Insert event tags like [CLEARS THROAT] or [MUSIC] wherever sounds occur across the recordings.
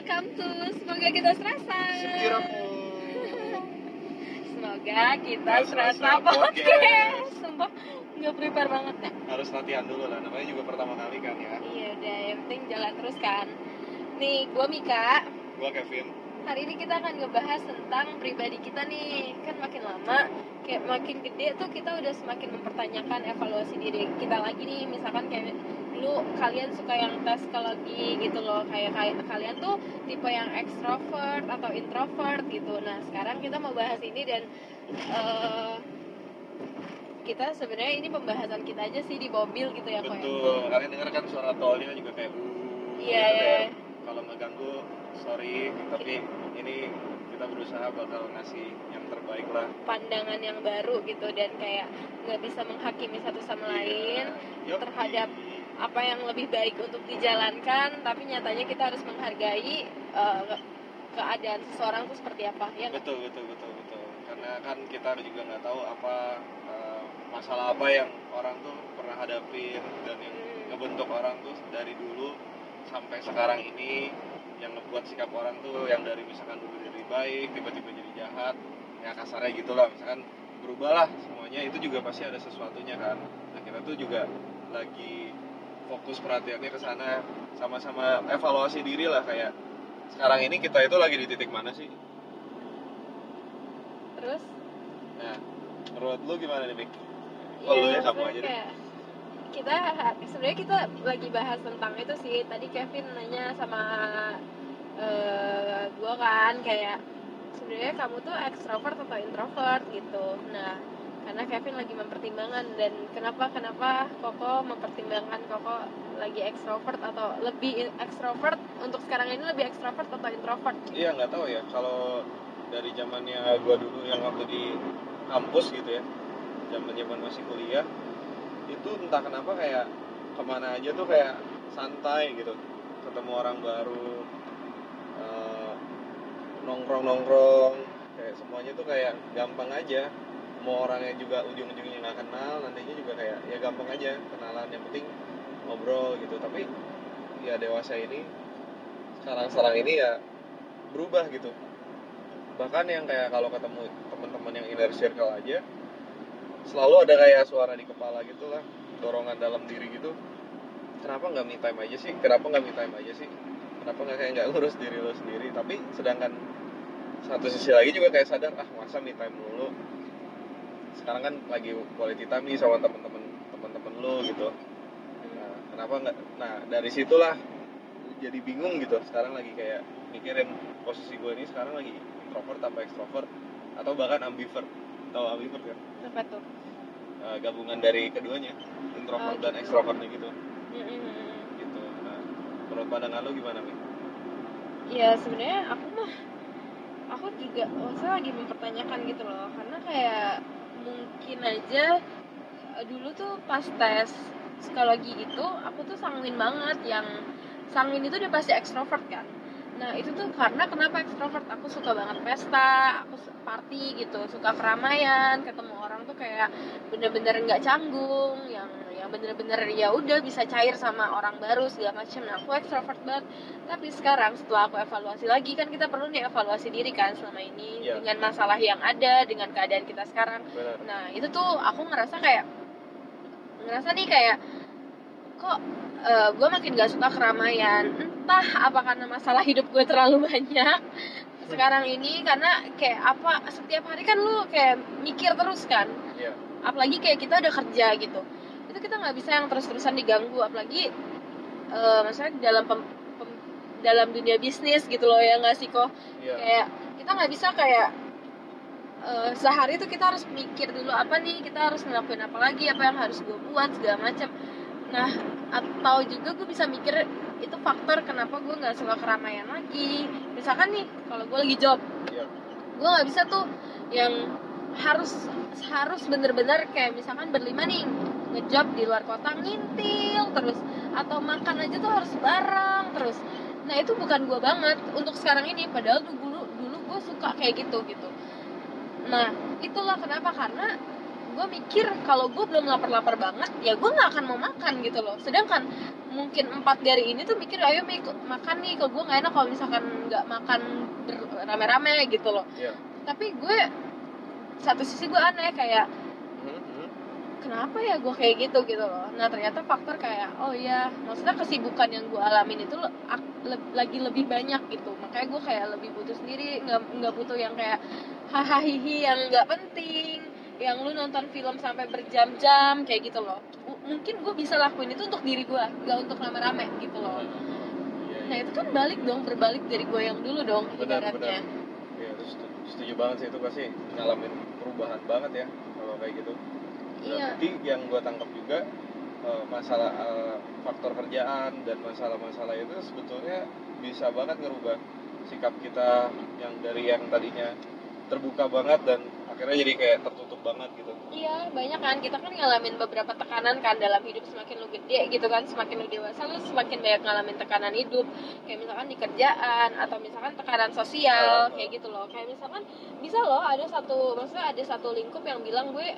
welcome to Semoga Kita Serasa. [LAUGHS] Semoga kita serasa podcast. [LAUGHS] Sumpah nggak prepare banget ya harus latihan dulu lah namanya juga pertama kali kan ya. Iya udah yang penting jalan terus kan. Nih gue Mika. Gua Kevin. Hari ini kita akan ngebahas tentang pribadi kita nih. Kan makin lama kayak makin gede tuh kita udah semakin mempertanyakan evaluasi diri kita lagi nih. Misalkan kayak dulu kalian suka yang tes psikologi gitu loh kayak kayak kalian tuh tipe yang extrovert atau introvert gitu nah sekarang kita mau bahas ini dan eh, kita sebenarnya ini pembahasan kita aja sih di mobil gitu ya kok ya betul kalian denger kan suara tolnya juga kayak uh, Iya, gitu iya. ya. kalau ngeganggu sorry tapi ini kita berusaha bakal ngasih yang terbaik lah pandangan yang baru gitu dan kayak nggak bisa menghakimi satu sama lain Yoki. terhadap apa yang lebih baik untuk dijalankan tapi nyatanya kita harus menghargai eh, keadaan seseorang tuh seperti apa ya nggak? betul betul betul betul karena kan kita juga nggak tahu apa eh, masalah apa yang orang tuh pernah hadapin dan yang Hmm. ngebentuk orang tuh dari dulu sampai sekarang ini yang ngebuat sikap orang tuh yang dari misalkan dulu jadi baik tiba-tiba jadi jahat ya kasarnya gitulah misalkan berubah lah semuanya itu juga pasti ada sesuatunya kan nah kita tuh juga lagi fokus perhatiannya ke sana sama-sama evaluasi diri lah kayak sekarang ini kita itu lagi di titik mana sih terus Nah, menurut lu gimana nih, Mik? Oh, lu ya sama sebenarnya aja deh. kita sebenarnya kita lagi bahas tentang itu sih tadi Kevin nanya sama eh gue kan kayak sebenarnya kamu tuh ekstrovert atau introvert gitu nah karena Kevin lagi mempertimbangkan dan kenapa kenapa Koko mempertimbangkan Koko lagi ekstrovert atau lebih ekstrovert untuk sekarang ini lebih ekstrovert atau introvert Iya, nggak tahu ya. Kalau dari zamannya gua dulu yang waktu di kampus gitu ya, zaman-zaman masih kuliah, itu entah kenapa kayak ke mana aja tuh kayak santai gitu, ketemu orang baru, eh, nongkrong-nongkrong, kayak semuanya tuh kayak gampang aja. Mau orangnya juga ujung-ujungnya nggak kenal, nantinya juga kayak ya gampang aja kenalan. Yang penting ngobrol gitu. Tapi ya dewasa ini sekarang-sekarang ini ya berubah gitu. Bahkan yang kayak kalau ketemu teman-teman yang inner circle aja selalu ada kayak suara di kepala gitu lah dorongan dalam diri gitu. Kenapa nggak me time aja sih? Kenapa nggak me time aja sih? Kenapa nggak kayak nggak ngurus diri lo sendiri? Tapi sedangkan satu sisi lagi juga kayak sadar ah masa me time dulu sekarang kan lagi quality time nih sama teman-teman teman-teman lo gitu. Nah, kenapa nggak nah dari situlah jadi bingung gitu. Sekarang lagi kayak mikirin posisi gue ini sekarang lagi introvert apa extrovert atau bahkan ambivert. Tahu ambivert kan? Apa tuh? Eh, gabungan dari keduanya introvert Oh, dan gitu. extrovertnya gitu. Mm-mm. gitu nah menurut pandangan lo gimana Mi? ya sebenarnya aku mah aku juga maksudnya lagi mempertanyakan gitu loh. Karena kayak mungkin aja eh, dulu tuh pas tes psikologi itu aku tuh sanguin banget yang sanguin itu udah pasti ekstrovert kan nah itu tuh karena kenapa ekstrovert? Aku suka banget pesta aku party gitu suka keramaian ketemu orang tuh kayak bener-bener nggak canggung yang yang bener-bener ya udah bisa cair sama orang baru segala macam nah aku ekstrovert banget. Tapi sekarang setelah aku evaluasi lagi kan kita perlu nih evaluasi diri kan selama ini Iya. dengan masalah yang ada dengan keadaan kita sekarang. Benar. Nah itu tuh aku ngerasa kayak ngerasa nih kayak kok gue makin gak suka keramaian entah apa karena masalah hidup gue terlalu [LAUGHS] banyak sekarang ini karena kayak apa setiap hari kan lu kayak mikir terus kan. Iya. apalagi kayak kita udah kerja gitu. Itu kita nggak bisa yang terus-terusan diganggu apalagi eh maksudnya dalam pem- pem- dalam dunia bisnis gitu loh ya nggak sih kok iya. Kayak kita nggak bisa kayak eh, sehari itu kita harus mikir dulu apa nih kita harus ngelakuin apa lagi apa yang harus gue buat segala macam nah atau juga gue bisa mikir itu faktor kenapa gue nggak suka keramaian lagi. Misalkan nih kalau gue lagi job iya. gue nggak bisa tuh yang harus harus bener-bener kayak misalkan berlima nih ngejob di luar kota ngintil terus. Atau makan aja tuh harus bareng terus. Nah itu bukan gue banget untuk sekarang ini. Padahal dulu dulu gue suka kayak gitu gitu. Nah itulah kenapa. Karena gue mikir kalau gue belum lapar-lapar banget ya gue nggak akan mau makan gitu loh. Sedangkan mungkin empat dari ini tuh mikir ayo Mi, makan nih kalau gue nggak enak kalau misalkan nggak makan rame-rame gitu loh. Iya. tapi gue satu sisi gue aneh kayak Mhm, mhm. kenapa ya gue kayak gitu gitu loh. Nah ternyata faktor kayak oh iya maksudnya kesibukan yang gue alamin itu le- ak- le- lagi lebih banyak gitu. Makanya gue kayak lebih butuh sendiri nggak nggak butuh yang kayak hahaha hihi yang nggak penting yang lu nonton film sampai berjam-jam kayak gitu loh. Mungkin gue bisa lakuin itu untuk diri gue nggak untuk rame-rame gitu loh. Iya, nah iya. itu kan balik dong berbalik dari gue yang dulu dong Benar, ibaratnya. Iya, itu setuju, banget sih itu pasti ngalamin perubahan banget ya kalau kayak gitu. iya. Berarti yang gue tangkap juga eh, masalah eh, faktor kerjaan dan masalah-masalah itu sebetulnya bisa banget ngerubah sikap kita yang dari yang tadinya terbuka banget dan akhirnya jadi kayak tertutup banget gitu. Iya, banyak kan. Kita kan ngalamin beberapa tekanan kan dalam hidup semakin lu gede gitu kan, semakin lu dewasa lu semakin banyak ngalamin tekanan hidup. Kayak misalkan di kerjaan atau misalkan tekanan sosial Ah. kayak gitu loh. Kayak misalkan bisa loh ada satu maksudnya ada satu lingkup yang bilang gue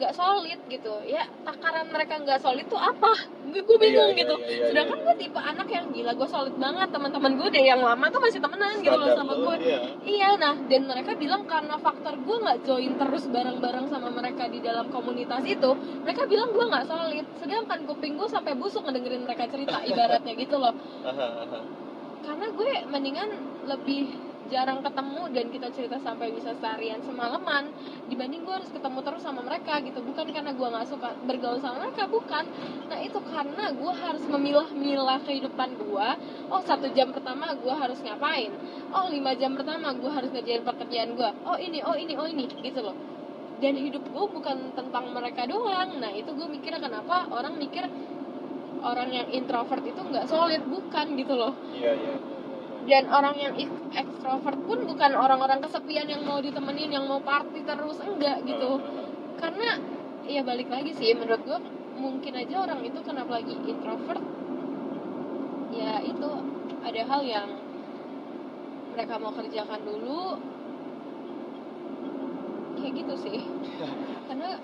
nggak solid gitu ya takaran mereka nggak solid tuh apa gue, gue bingung Iya, iya, gitu iya, iya, sedangkan iya. gue tipe anak yang gila gue solid banget teman-teman gue deh yang lama tuh masih temenan gitu loh sama gue Iya. Iya, nah dan mereka bilang karena faktor gue nggak join terus bareng-bareng sama mereka di dalam komunitas itu, mereka bilang gue nggak solid. Sedangkan kuping gue sampai busuk ngedengerin mereka cerita [LAUGHS] ibaratnya gitu loh. Karena gue mendingan lebih jarang ketemu dan kita cerita sampai bisa seharian semalaman dibanding gue harus ketemu terus sama mereka gitu. Bukan karena gue nggak suka bergaul sama mereka bukan. Nah itu karena gue harus memilah-milah kehidupan gue oh satu jam pertama gue harus ngapain? Oh lima jam pertama gue harus ngerjain pekerjaan gue oh ini oh ini oh ini gitu loh. Dan hidup gue bukan tentang mereka doang. Nah itu gue mikir kenapa orang mikir orang yang introvert itu nggak solid. Bukan gitu loh. Iya, iya. iya, iya. Dan orang yang ekstrovert pun bukan orang-orang kesepian yang mau ditemenin yang mau party terus enggak gitu. Ah. karena ya balik lagi sih menurut gue mungkin aja orang itu kenapa lagi introvert ya itu ada hal yang mereka mau kerjakan dulu kayak gitu sih. [LAUGHS] Karena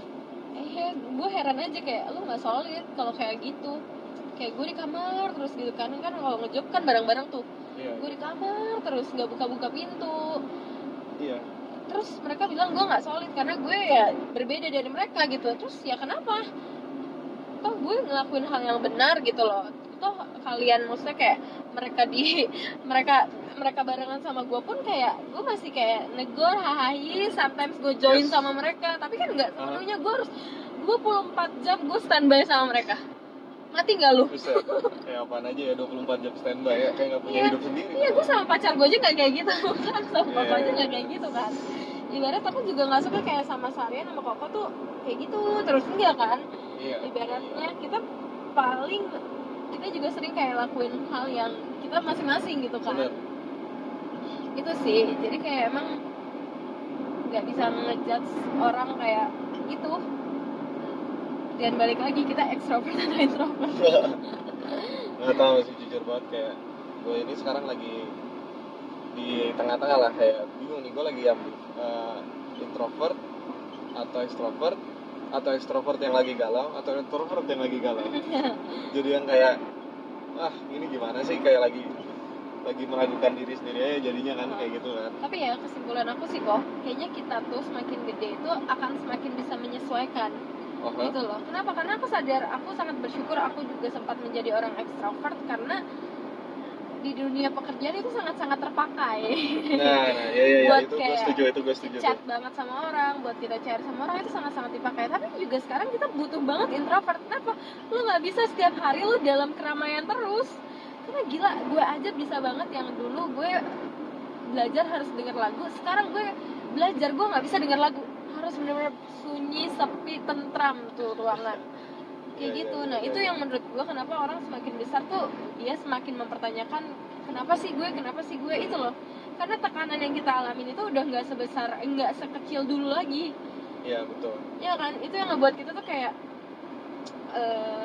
eh gue heran aja kayak lu nggak solid kalau kayak gitu kayak gue di kamar terus gitu. Kan kan kalau ngejob kan bareng-bareng tuh. Iya, gue di kamar terus nggak buka-buka pintu. Iya. terus mereka bilang gue nggak solid karena gue ya berbeda dari mereka gitu. Terus ya kenapa? Toh gue ngelakuin hal yang benar gitu loh. Toh kalian maksudnya kayak mereka di [LAUGHS] mereka mereka barengan sama gue pun kayak gue masih kayak negor hahaha sometimes gue join Yes. sama mereka. Tapi kan nggak Ah. sepenuhnya gue harus 24 jam gue standby sama mereka mati nggak lu Bisa kayak apaan aja ya 24 jam standby ya kayak nggak punya Iya. hidup sendiri. Iya, gue sama pacar gue aja gak [LAUGHS] kayak gitu kan sama Iya, papa aja iya. gak kayak gitu kan ibarat aku juga nggak suka kayak sama Sarian sama Koko tuh kayak gitu terus enggak kan Iya. ibaratnya kita paling kita juga sering kayak lakuin hal yang kita masing-masing gitu kan Bener. itu sih jadi kayak emang nggak bisa ngejudge orang kayak gitu dan balik lagi kita ekstrovert atau introvert? [LAUGHS] Nggak tahu sih jujur banget kayak gue ini sekarang lagi di tengah-tengah lah kayak bingung nih gue lagi yang eh, introvert atau extrovert atau extrovert yang lagi galau atau introvert yang lagi galau. [LAUGHS] Jadi yang kayak ah ini gimana sih? Kayak lagi lagi meragukan diri sendiri aja jadinya kan kayak gitu kan. Tapi ya kesimpulan aku sih kok kayaknya kita tuh semakin gede itu akan semakin bisa menyesuaikan ha? gitu loh. Kenapa? Karena aku sadar aku sangat bersyukur aku juga sempat menjadi orang ekstrovert karena di dunia pekerjaan itu sangat-sangat terpakai. Nah, nah ya ya ya Buat itu gue kayak setuju itu gue setuju chat tuh. banget sama orang buat kita share sama orang itu sangat-sangat dipakai. Tapi juga sekarang kita butuh banget introvert. Kenapa? Lu nggak bisa setiap hari lu dalam keramaian terus. Karena gila gue aja bisa banget yang dulu gue belajar harus denger lagu sekarang gue belajar gue nggak bisa denger lagu harus benar-benar sunyi sepi tentram tuh ruangan. Kayak Iya, gitu. Iya, nah iya, itu yang menurut gue kenapa orang semakin besar tuh dia semakin mempertanyakan kenapa sih gue? Kenapa sih gue? Itu loh. Karena tekanan yang kita alamin itu udah nggak sebesar nggak sekecil dulu lagi. Iya betul. Ya kan? Itu yang ngebuat kita tuh kayak eh,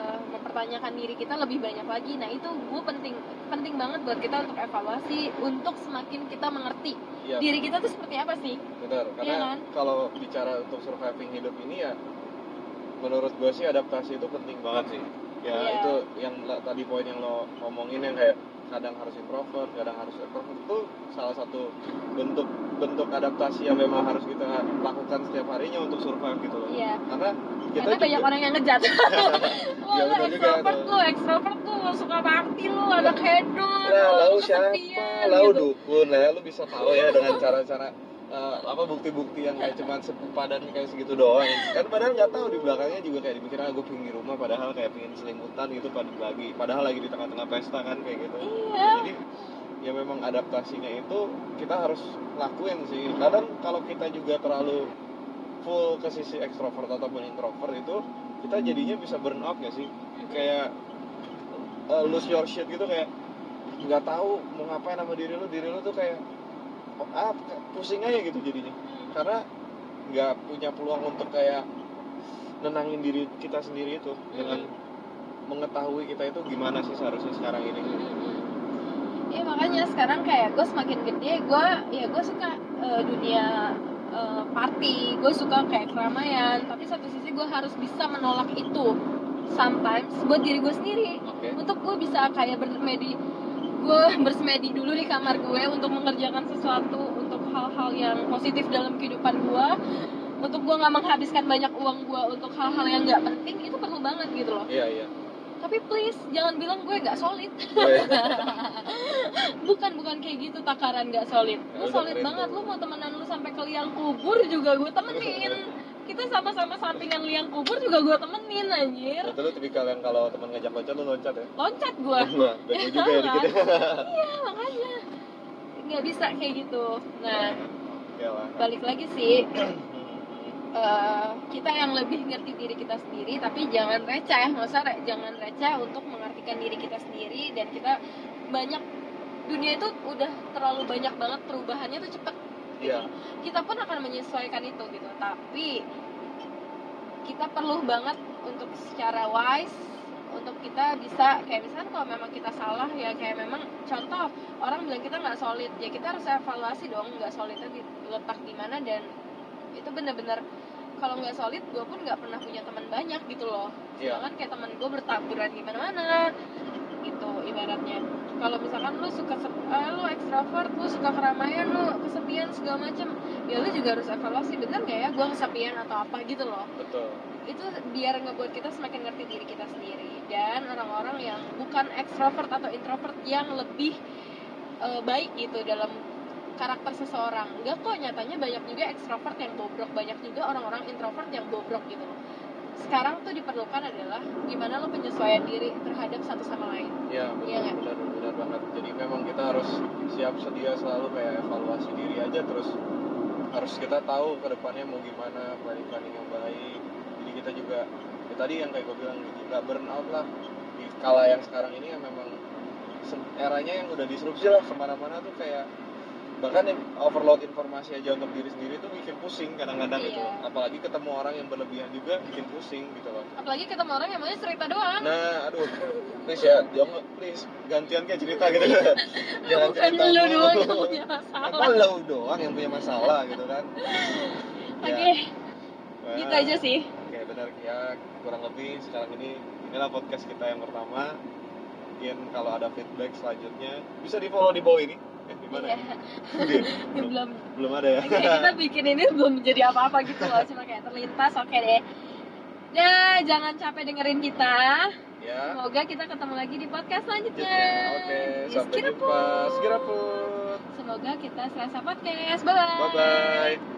mempertanyakan diri kita lebih banyak lagi nah itu gue penting penting banget buat kita untuk evaluasi untuk semakin kita mengerti iya diri kita tuh seperti apa sih benar Iya karena kan? kalau bicara untuk surviving hidup ini ya menurut gue sih adaptasi itu penting banget sih ya Iya. itu yang tadi poin yang lo ngomongin yang kayak kadang harus introvert kadang harus extrovert itu salah satu bentuk bentuk adaptasi yang memang harus kita lakukan setiap harinya untuk survive gitu loh Iya. karena kita Karena banyak juga- orang yang ngejat. [LAUGHS] Wah, Ya, lu ekstrovert tuh. lu, ekstrovert tuh suka party lu, anak hedon. Nah, lu lalu siapa? Lalu gitu. dukun lah ya, lu bisa tahu ya dengan cara-cara eh, apa bukti-bukti yang kayak cuman sepadan kayak segitu doang. Kan padahal nggak tahu di belakangnya juga kayak dipikir ah gue pengen di rumah padahal kayak pengen selimutan gitu pada lagi padahal lagi di tengah-tengah pesta kan kayak gitu. Iya. Jadi ya memang adaptasinya itu kita harus lakuin sih. Kadang kalau kita juga terlalu full ke sisi ekstrovert ataupun introvert itu kita jadinya bisa burn out gak sih? Kayak uh, lose your shit gitu kayak nggak tahu mau ngapain sama diri lu diri lu tuh kayak oh, ah pusing aja gitu jadinya karena nggak punya peluang untuk kayak nenangin diri kita sendiri itu dengan mengetahui kita itu gimana sih seharusnya sekarang ini makanya sekarang kayak gue semakin gede gue ya gue suka eh, dunia eh, party. Gue suka kayak keramaian tapi satu sisi gue harus bisa menolak itu sometimes buat diri gue sendiri. Oke. Untuk gue bisa kayak bersemedi gue [LAUGHS] bersemedi dulu di kamar gue untuk mengerjakan sesuatu untuk hal-hal yang positif dalam kehidupan gue untuk gue nggak menghabiskan banyak uang gue untuk hal-hal yang nggak penting itu perlu banget gitu loh. Iya iya tapi please jangan bilang gue nggak solid. Oh, iya. [LAUGHS] bukan bukan kayak gitu takaran nggak solid. Ya lu solid banget. lu mau temenan lu sampai ke liang kubur juga gue temenin. Kita sama-sama sampingan liang kubur juga gue temenin anjir. Betul lu tipikal yang kalau teman ngajak loncat lu loncat ya? Loncat gue Nah, [LAUGHS] juga ya [LAUGHS] dikit ya. iya makanya. Nggak bisa kayak gitu. Nah balik lagi sih [CLEARS THROAT] eh, kita yang lebih ngerti diri kita sendiri tapi jangan receh. Nggak usah re- jangan receh untuk mengartikan diri kita sendiri dan kita banyak dunia itu udah terlalu banyak banget perubahannya tuh cepet Iya. Kita pun akan menyesuaikan itu gitu. Tapi kita perlu banget untuk secara wise untuk kita bisa kayak misalnya kalau memang kita salah ya kayak memang contoh orang bilang kita nggak solid ya kita harus evaluasi dong nggak solidnya di, letak di mana dan itu bener-bener kalau nggak solid gue pun nggak pernah punya teman banyak gitu loh. Iya. sedangkan kayak teman gue bertaburan di mana-mana gitu ibaratnya. Kalau misalkan lu suka eh, lu ekstrovert lu suka keramaian lu kesepian segala macem ya lu juga harus evaluasi bener nggak ya gue kesepian atau apa gitu loh. Betul. Itu biar ngebuat kita semakin ngerti diri kita sendiri. Dan orang-orang yang bukan ekstrovert atau introvert yang lebih eh, baik gitu dalam karakter seseorang. Enggak kok nyatanya banyak juga ekstrovert yang bobrok. Banyak juga orang-orang introvert yang bobrok gitu. Sekarang tuh diperlukan adalah gimana lo penyesuaian diri terhadap satu sama lain. Iya, Iya benar, nggak? benar, benar banget. Jadi memang kita harus siap sedia selalu kayak evaluasi diri aja. Terus harus kita tahu ke depannya mau gimana planning-planning yang baik. Jadi kita juga ya tadi yang kayak gue bilang nggak burn out lah. Di kala yang sekarang ini yang memang eranya yang udah disrupsi lah. Ke mana-mana tuh kayak bahkan overload informasi aja untuk diri sendiri tuh bikin pusing kadang-kadang gitu Iya. apalagi ketemu orang yang berlebihan juga bikin pusing gitu loh apalagi ketemu orang yang maunya cerita doang Nah, aduh, please ya, jangan please gantian kayak cerita gitu. [LAUGHS] Jangan bukan cerita lu mulu. doang yang punya masalah Apa lu doang yang punya masalah gitu kan? [LAUGHS] oke Wah, gitu aja sih Oke, benar ya kurang lebih sekarang ini inilah podcast kita yang pertama. Mungkin kalau ada feedback selanjutnya bisa di follow di bawah ini. Eh, di mana? Iya. [LAUGHS] belum, belum belum ada ya. Oke, kita bikin ini belum jadi apa-apa gitu loh, cuma kayak terlintas. Oke deh. Ya, jangan capek dengerin kita. ya. Semoga kita ketemu lagi di podcast selanjutnya. Selanjutnya. Oke, Ya, sampai jumpa. Sekirapun. Semoga kita selesai podcast. Bye bye. Bye bye.